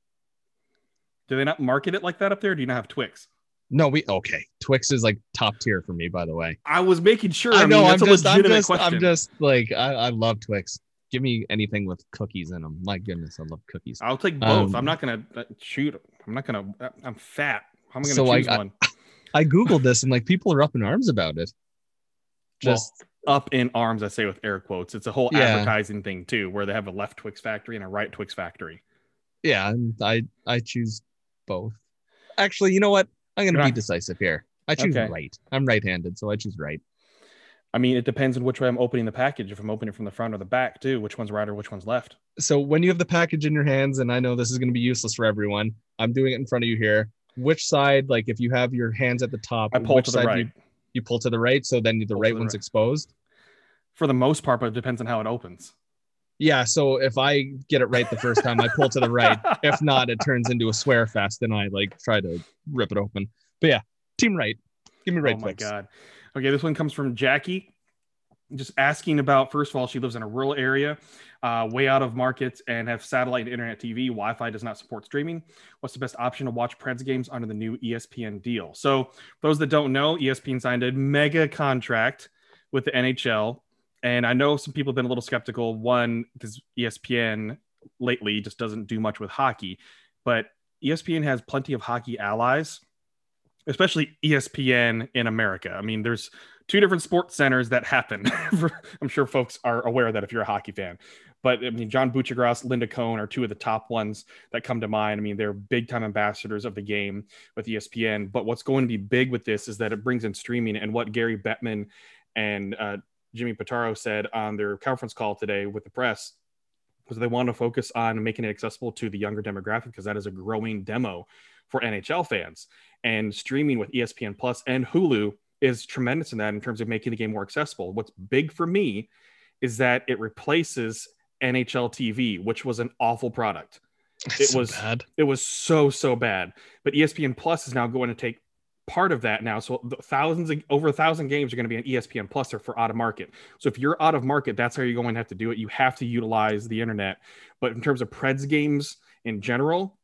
Do they not market it like that up there? do you not have Twix? No, we okay. Twix is like top tier for me, by the way. I was making sure. I, I know. Mean, I'm, just, I'm just, I'm just like I, I love Twix give me anything with cookies in them. My goodness, I love cookies. I'll take both. Um, I'm not gonna uh, shoot. I'm not gonna. Uh, I'm fat. How am I gonna so choose I, one? I, [laughs] I googled this and like people are up in arms about it. Just well, up in arms. I say with air quotes. It's a whole yeah. advertising thing too, where they have a left Twix factory and a right Twix factory. Yeah, I I choose both. Actually, you know what? I'm gonna You're be not... decisive here. I choose okay. right. I'm right-handed, so I choose right. I mean, it depends on which way I'm opening the package. If I'm opening it from the front or the back, too, which one's right or which one's left. So when you have the package in your hands, and I know this is going to be useless for everyone, I'm doing it in front of you here. Which side, like if you have your hands at the top, I pull to the right. You, you, pull to the right, so then the pull right the one's right. exposed. For the most part, but it depends on how it opens. Yeah, so if I get it right the first time, I pull to the right. [laughs] If not, it turns into a swear fest, and I like try to rip it open. But yeah, team right. Give me right. Oh my god. Okay, this one comes from Jackie. Just asking about, first of all, she lives in a rural area, uh, way out of markets, and have satellite and internet TV. Wi Fi does not support streaming. What's the best option to watch Preds games under the new ESPN deal? So, those that don't know, ESPN signed a mega contract with the NHL. And I know some people have been a little skeptical. One, because ESPN lately just doesn't do much with hockey, but ESPN has plenty of hockey allies especially ESPN in America. I mean, there's two different sports centers that happen. [laughs] I'm sure folks are aware of that if you're a hockey fan. But I mean, John Buccigross, Linda Cohn are two of the top ones that come to mind. I mean, they're big time ambassadors of the game with ESPN. But what's going to be big with this is that it brings in streaming and what Gary Bettman and uh, Jimmy Pitaro said on their conference call today with the press was they want to focus on making it accessible to the younger demographic because that is a growing demo for NHL fans. And streaming with ESPN Plus and Hulu is tremendous in that in terms of making the game more accessible. What's big for me is that it replaces NHL TV, which was an awful product. It so was bad. it was so so bad. But ESPN Plus is now going to take part of that now. So thousands of, over a thousand games are going to be on ESPN Plus or for out of market. So if you're out of market, that's how you're going to have to do it. You have to utilize the internet. But in terms of Preds games in general,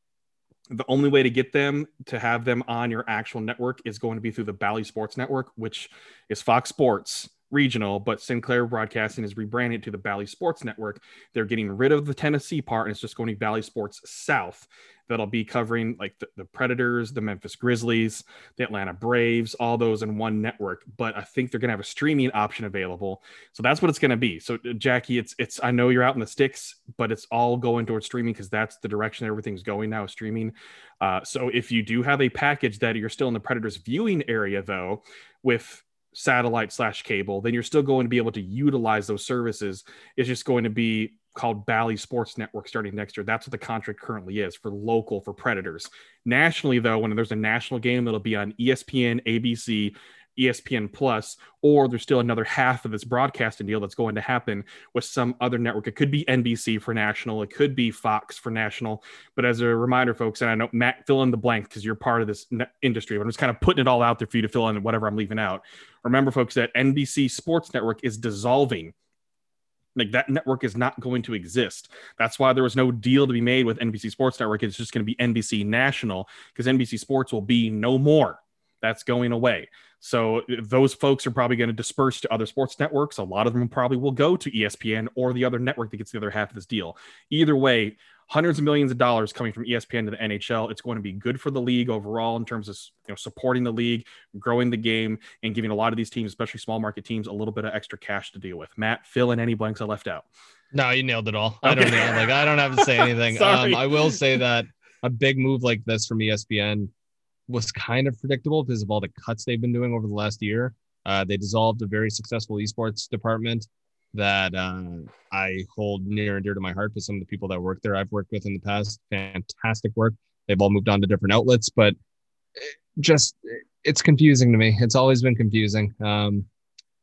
the only way to get them to have them on your actual network is going to be through the Bally Sports Network, which is Fox Sports regional, but Sinclair Broadcasting is rebranded to the Bally Sports Network. They're getting rid of the Tennessee part and it's just going to Bally Sports South. That'll be covering like the, the Predators, the Memphis Grizzlies, the Atlanta Braves, all those in one network. But I think they're going to have a streaming option available. So that's what it's going to be. So uh, Jackie, it's it's I know you're out in the sticks, but it's all going towards streaming because that's the direction everything's going now, streaming. Uh, so if you do have a package that you're still in the Predators viewing area though, with satellite slash cable, then you're still going to be able to utilize those services. It's just going to be called Bally Sports Network starting next year. That's what the contract currently is for local for Predators. Nationally, though, when there's a national game, it'll be on ESPN, ABC, ESPN Plus, or there's still another half of this broadcasting deal that's going to happen with some other network. It could be NBC for national, it could be Fox for national. But as a reminder, folks, and I know Matt, fill in the blank because you're part of this ne- industry, but I'm just kind of putting it all out there for you to fill in whatever I'm leaving out. Remember, folks, that NBC Sports Network is dissolving. Like that network is not going to exist. That's why there was no deal to be made with NBC Sports Network. It's just going to be NBC National because NBC Sports will be no more. That's going away. So those folks are probably going to disperse to other sports networks. A lot of them probably will go to ESPN or the other network that gets the other half of this deal. Either way, hundreds of millions of dollars coming from ESPN to the NHL. It's going to be good for the league overall in terms of you know supporting the league, growing the game, and giving a lot of these teams, especially small market teams, a little bit of extra cash to deal with. Matt, fill in any blanks I left out. No, you nailed it all. I don't Okay. know. Like I don't have to say [laughs] anything. Um, I will say that a big move like this from ESPN was kind of predictable because of all the cuts they've been doing over the last year. Uh, they dissolved a very successful esports department that uh, I hold near and dear to my heart with some of the people that work there. I've worked with in the past. Fantastic work. They've all moved on to different outlets, but just it's confusing to me. It's always been confusing um,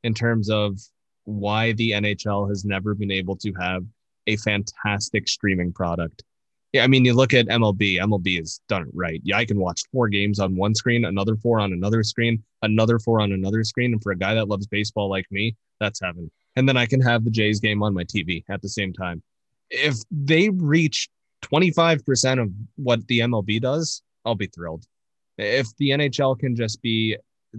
in terms of why the NHL has never been able to have a fantastic streaming product. Yeah, I mean, you look at MLB. MLB has done it right. Yeah, I can watch four games on one screen, another four on another screen, another four on another screen. And for a guy that loves baseball like me, that's heaven. And then I can have the Jays game on my TV at the same time. If they reach 25% of what the MLB does, I'll be thrilled. If the NHL can just be,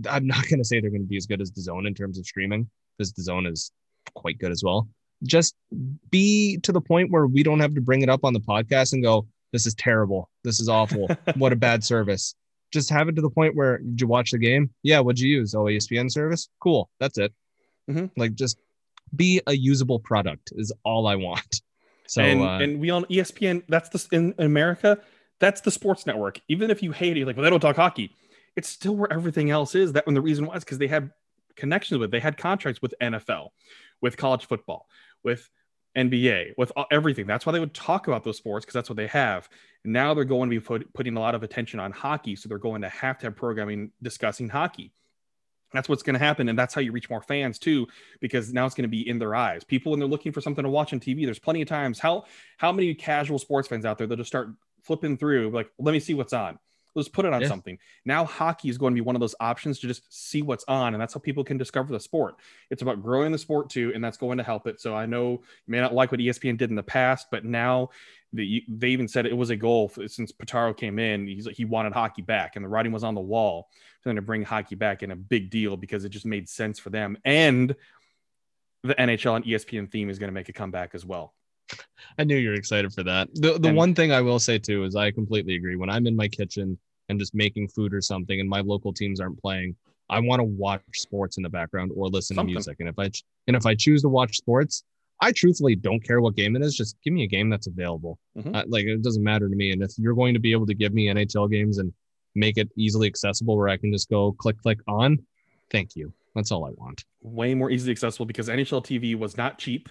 I'm not going to say they're going to be as good as the zone in terms of streaming, because the zone is quite good as well just be to the point where we don't have to bring it up on the podcast and go, this is terrible. This is awful. [laughs] what a bad service. Just have it to the point where did you watch the game? Yeah. What'd you use? Oh, ESPN service? Cool. That's it. Mhm. Like just be a usable product is all I want. So and, uh, and we on ESPN, that's the in America, that's the sports network. Even if you hate it, like, well, they don't talk hockey, it's still where everything else is. That when the reason was because they had connections with, they had contracts with NFL, with college football, with NBA, with everything. That's why they would talk about those sports because that's what they have. Now they're going to be put, putting a lot of attention on hockey, so they're going to have to have programming discussing hockey. That's what's going to happen, and that's how you reach more fans too, because now it's going to be in their eyes. People when they're looking for something to watch on TV, there's plenty of times. How how many casual sports fans out there they'll just start flipping through, like, let me see what's on. Let's put it on Yeah. something. Now hockey is going to be one of those options to just see what's on, and that's how people can discover the sport. It's about growing the sport too, and that's going to help it. So I know you may not like what ESPN did in the past, but now the, they even said it was a goal for, since Pitaro came in. He's he wanted hockey back, and the writing was on the wall for them to bring hockey back in a big deal because it just made sense for them. And the NHL and ESPN theme is going to make a comeback as well. I knew you were excited for that. The the And- one thing I will say too is I completely agree. When I'm in my kitchen and just making food or something, and my local teams aren't playing, I want to watch sports in the background or listen Something. to music. And if I and if I choose to watch sports, I truthfully don't care what game it is. Just give me a game that's available. Mhm. Uh, like it doesn't matter to me. And if you're going to be able to give me NHL games and make it easily accessible where I can just go click click on, thank you. That's all I want. Way more easily accessible because NHL TV was not cheap.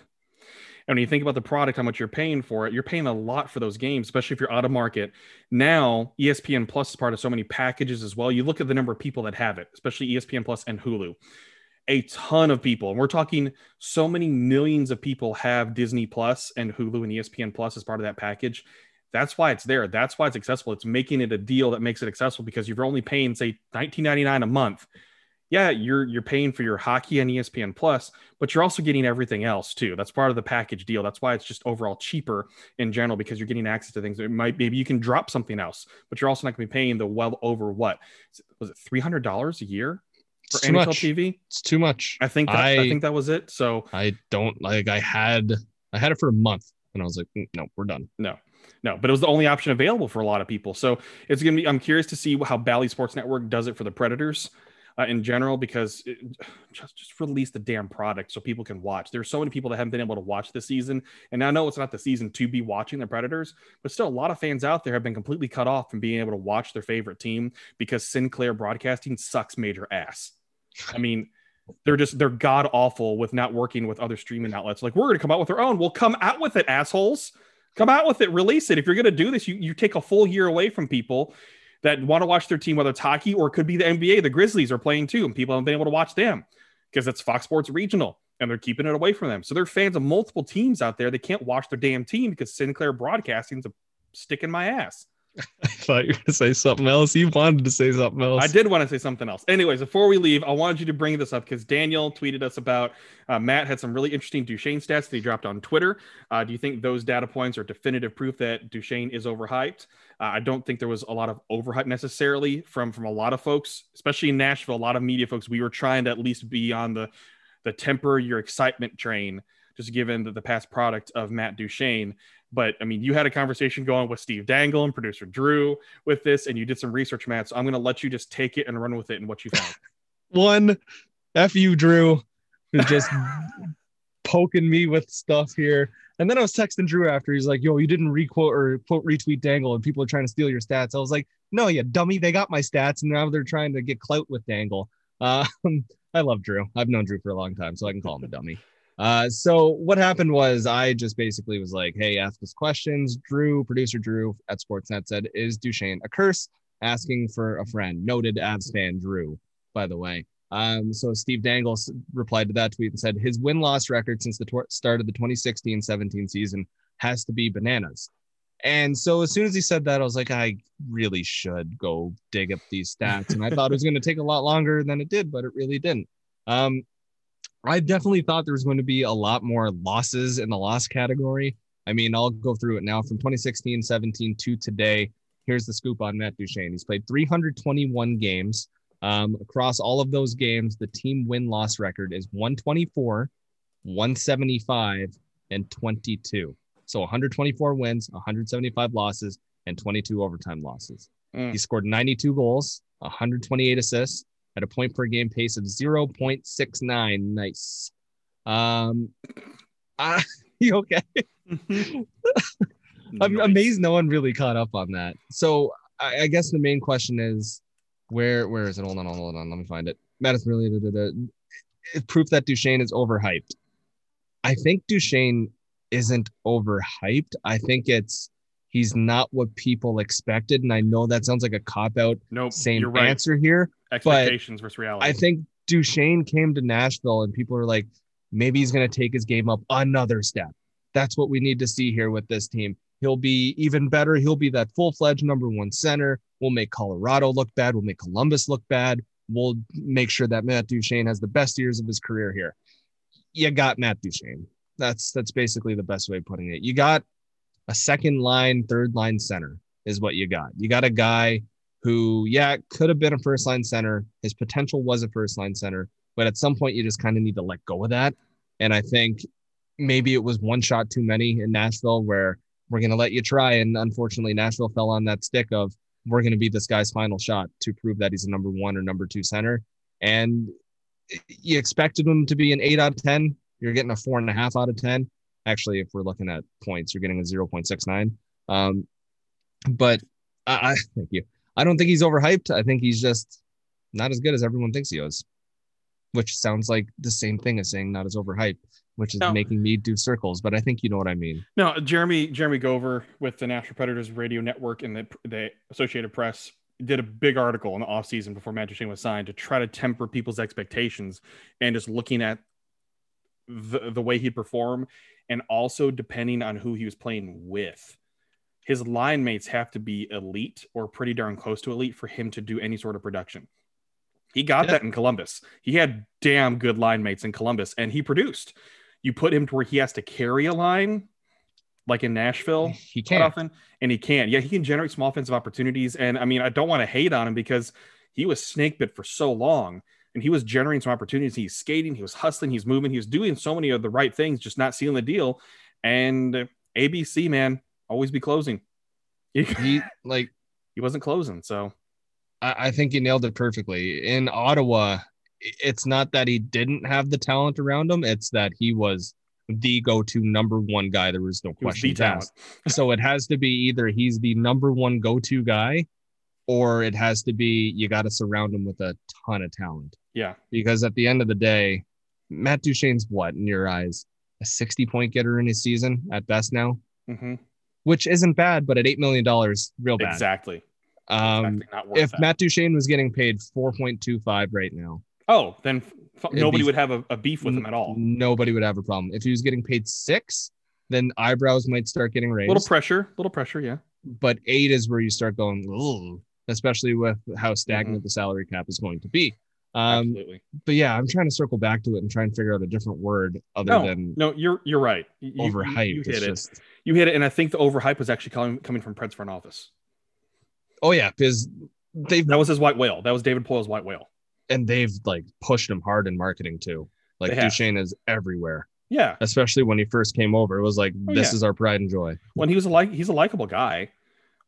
And when you think about the product, how much you're paying for it, you're paying a lot for those games, especially if you're out of market. Now, ESPN Plus is part of so many packages as well. You look at the number of people that have it, especially ESPN Plus and Hulu. A ton of people, and we're talking so many millions of people have Disney Plus and Hulu and ESPN Plus as part of that package. That's why it's there. That's why it's accessible. It's making it a deal that makes it accessible because you're only paying, say, $19.99 a month yeah, you're you're paying for your hockey and ESPN Plus, but you're also getting everything else too. That's part of the package deal. That's why it's just overall cheaper in general because you're getting access to things. It might maybe you can drop something else, but you're also not going to be paying the well over what was it three hundred dollars a year for It's much. TV? It's too much. I think that, I, I- think that was it. So I don't like. I had I had it for a month, and I was like, "Mm, no, we're done. no, no, but it was the only option available for a lot of people. So it's gonna be. I'm curious to see how Bally Sports Network does it for the Predators. Uh, in general, because it, [sighs] just just release the damn product so people can watch. There's so many people that haven't been able to watch this season, and I know it's not the season to be watching the Predators, but still a lot of fans out there have been completely cut off from being able to watch their favorite team because Sinclair Broadcasting sucks major ass. I mean, they're just they're god awful with not working with other streaming outlets. Like we're going to come out with our own. We'll come out with it, assholes. Come out with it. Release it. If you're going to do this, you you take a full year away from people that want to watch their team, whether it's hockey or it could be the NBA. The Grizzlies are playing too, and people haven't been able to watch them because it's Fox Sports Regional and they're keeping it away from them. So they're fans of multiple teams out there. They can't watch their damn team because Sinclair Broadcasting's a stick in my ass. [laughs] I thought you were gonna say something else. You wanted to say something else. I did want to say something else. Anyways, before we leave, I wanted you to bring this up because Daniel tweeted us about uh, Matt had some really interesting Duchene stats that he dropped on Twitter. Uh, do you think those data points are definitive proof that Duchene is overhyped? Uh, I don't think there was a lot of overhype necessarily from from a lot of folks, especially in Nashville. A lot of media folks. We were trying to at least be on the the temper your excitement train, just given the, the past product of Matt Duchene. But I mean, you had a conversation going with Steve Dangle and producer Drew with this, and you did some research, Matt. So I'm going to let you just take it and run with it and what you found. [laughs] One, F you, Drew, who's just [laughs] poking me with stuff here. And then I was texting Drew after he's like, yo, you didn't requote or quote retweet Dangle and people are trying to steal your stats. I was like, no, you dummy. They got my stats and now they're trying to get clout with Dangle. [laughs] Um, I love Drew. I've known Drew for a long time, so I can call him a dummy. Uh, so what happened was I just basically was like, hey, ask us questions. Drew, producer Drew at Sportsnet said, is Duchene a curse? Asking for a friend. Noted Avs fan Drew, by the way. Um, so Steve Dangle replied to that tweet and said his win loss record since the start of the 2016 17 season has to be bananas. And so as soon as he said that, I was like, I really should go dig up these stats. And I thought it was going to take a lot longer than it did, but it really didn't. Um, I definitely thought there was going to be a lot more losses in the loss category. I mean, I'll go through it now from 2016 17 to today. Here's the scoop on Matt Duchene. He's played 321 games. Um, across all of those games, the team win loss record is 124, 175, and 22. So 124 wins, 175 losses, and 22 overtime losses. Mm. He scored 92 goals, 128 assists, at a point per game pace of 0.69. Nice. Um, uh, [laughs] [laughs] you okay? [laughs] I'm Nice. amazed no one really caught up on that. So I, I guess the main question is where where is it? Hold on, hold on, let me find it. Madison really da, da, da. Proof that Duchene is overhyped. I think Duchene isn't overhyped. I think it's he's not what people expected. And I know that sounds like a cop out Nope. same you're right. answer here. Expectations versus reality. I think Duchene came to Nashville and people are like, maybe he's going to take his game up another step. That's what we need to see here with this team. He'll be even better. He'll be that full fledged number one center. We'll make Colorado look bad. We'll make Columbus look bad. We'll make sure that Matt Duchene has the best years of his career here. You got Matt Duchene. That's that's basically the best way of putting it. You got a second line, third line center is what you got. You got a guy who, yeah, could have been a first line center. His potential was a first line center, but at some point you just kind of need to let go of that. And I think maybe it was one shot too many in Nashville where we're going to let you try. And unfortunately, Nashville fell on that stick of we're going to be this guy's final shot to prove that he's a number one or number two center. And you expected him to be an eight out of 10. You're getting a four and a half out of 10. Actually, if we're looking at points, you're getting a 0.69. Um, but I, I [laughs] thank you. I don't think he's overhyped. I think he's just not as good as everyone thinks he is. which sounds like the same thing as saying not as overhyped, which is No. making me do circles. But I think you know what I mean. No, Jeremy Jeremy Gover with the Nashville Predators Radio Network and the the Associated Press did a big article in the offseason before Matt Duchene was signed to try to temper people's expectations and just looking at the, the way he'd perform and also depending on who he was playing with. His line mates have to be elite or pretty darn close to elite for him to do any sort of production. He got Yeah. that in Columbus. He had damn good line mates in Columbus and he produced. You put him to where he has to carry a line like in Nashville He can't. often, and he can. Yeah, he can generate small offensive opportunities. And I mean, I don't want to hate on him because he was snake bit for so long, and he was generating some opportunities. He's skating, he was hustling, he's moving, he was doing so many of the right things, just not sealing the deal. And ABC man, always be closing. [laughs] He, He like he wasn't closing, so I, I think you nailed it perfectly. In Ottawa, it's not that he didn't have the talent around him; it's that he was the go-to number one guy. There was no he was question talent. [laughs] so it has to be either he's the number one go-to guy, or it has to be you got to surround him with a ton of talent. Yeah, Because at the end of the day, Matt Duchene's what in your eyes a sixty-point getter in his season at best now, hmm which isn't bad, but at eight million dollars, real bad. exactly. Um, exactly. If that. Matt Duchene was getting paid 4.25 right now, oh, then f- nobody be- would have a, a beef with him at all. nobody would have a problem. If he was getting paid six, then eyebrows might start getting raised. Little pressure, little pressure. Yeah, but eight is where you start going, especially with how stagnant Mm-hmm. the salary cap is going to be. Um, absolutely. but yeah, I'm trying to circle back to it and try and figure out a different word other No, than no, you're you're right. You, you- overhyped. You, It's hit it. just- You hit it, and I think the overhype was actually coming coming from Preds front office. oh yeah, because they've That was his white whale. That was David Poile's white whale. and they've like pushed him hard in marketing too. Like They. Duchene is everywhere, Yeah, especially when he first came over. It was like Oh, this yeah. is our pride and joy. when he was a like he's a likable guy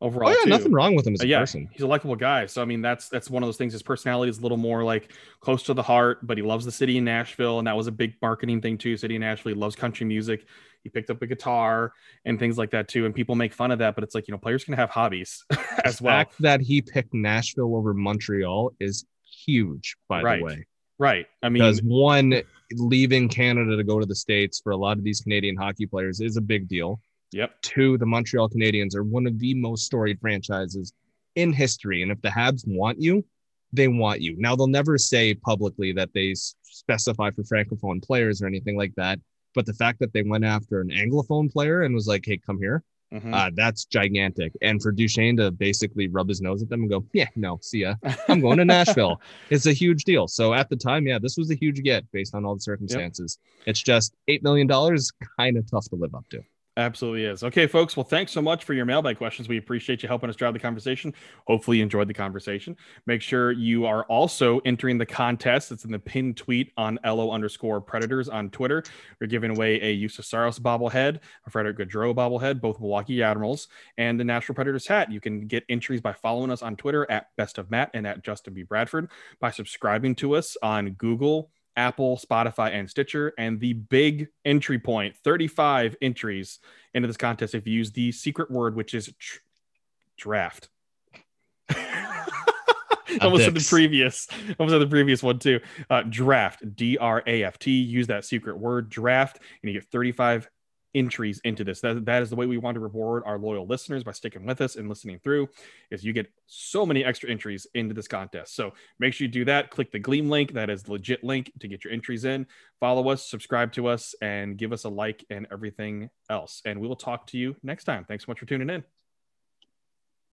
overall. Oh yeah, too. nothing wrong with him as a yeah, person. he's a likable guy. So I mean, that's that's one of those things. His personality is a little more like close to the heart, but he loves the city in Nashville, and that was a big marketing thing too. City of Nashville, he loves country music. He picked up a guitar and things like that too. And people make fun of that, but it's like you know, players can have hobbies [laughs] as the well. fact that he picked Nashville over Montreal is huge, by Right. the way. Right. I mean, Because one, leaving Canada to go to the States for a lot of these Canadian hockey players is a big deal. Yep. Two, the Montreal Canadiens are one of the most storied franchises in history. And if the Habs want you, they want you. Now, they'll never say publicly that they specify for Francophone players or anything like that. But the fact that they went after an Anglophone player and was like, hey, come here, Mhm. uh, that's gigantic. And for Duchene to basically rub his nose at them and go, yeah, no, see ya. I'm going to [laughs] Nashville. It's a huge deal. So at the time, yeah, this was a huge get based on all the circumstances. It's just $8 million kind of tough to live up to. Absolutely is. Okay, folks. Well, thanks so much for your mailbag questions. We appreciate you helping us drive the conversation. Hopefully, you enjoyed the conversation. Make sure you are also entering the contest. It's in the pinned tweet on LO underscore predators on Twitter. We're giving away a Juuse Saros bobblehead, a Frederic Gaudreau bobblehead, both Milwaukee Admirals, and the Nashville Predators hat. You can get entries by following us on Twitter at Best of Matt and at Justin B. Bradford, by subscribing to us on Google, Apple, Spotify, and Stitcher. And the big entry point 35 entries into this contest if you use the secret word, which is tr- draft. [laughs] almost said the previous, almost said the previous one too. Uh, draft, D R A F T. Use that secret word, draft, and you get 35 entries into this. That, that is the way we want to reward our loyal listeners by sticking with us and listening through. Is you get so many extra entries into this contest. So make sure you do that. Click the Gleam link. That is the legit link to get your entries in. Follow us, subscribe to us, and give us a like and everything else. And we will talk to you next time. Thanks so much for tuning in.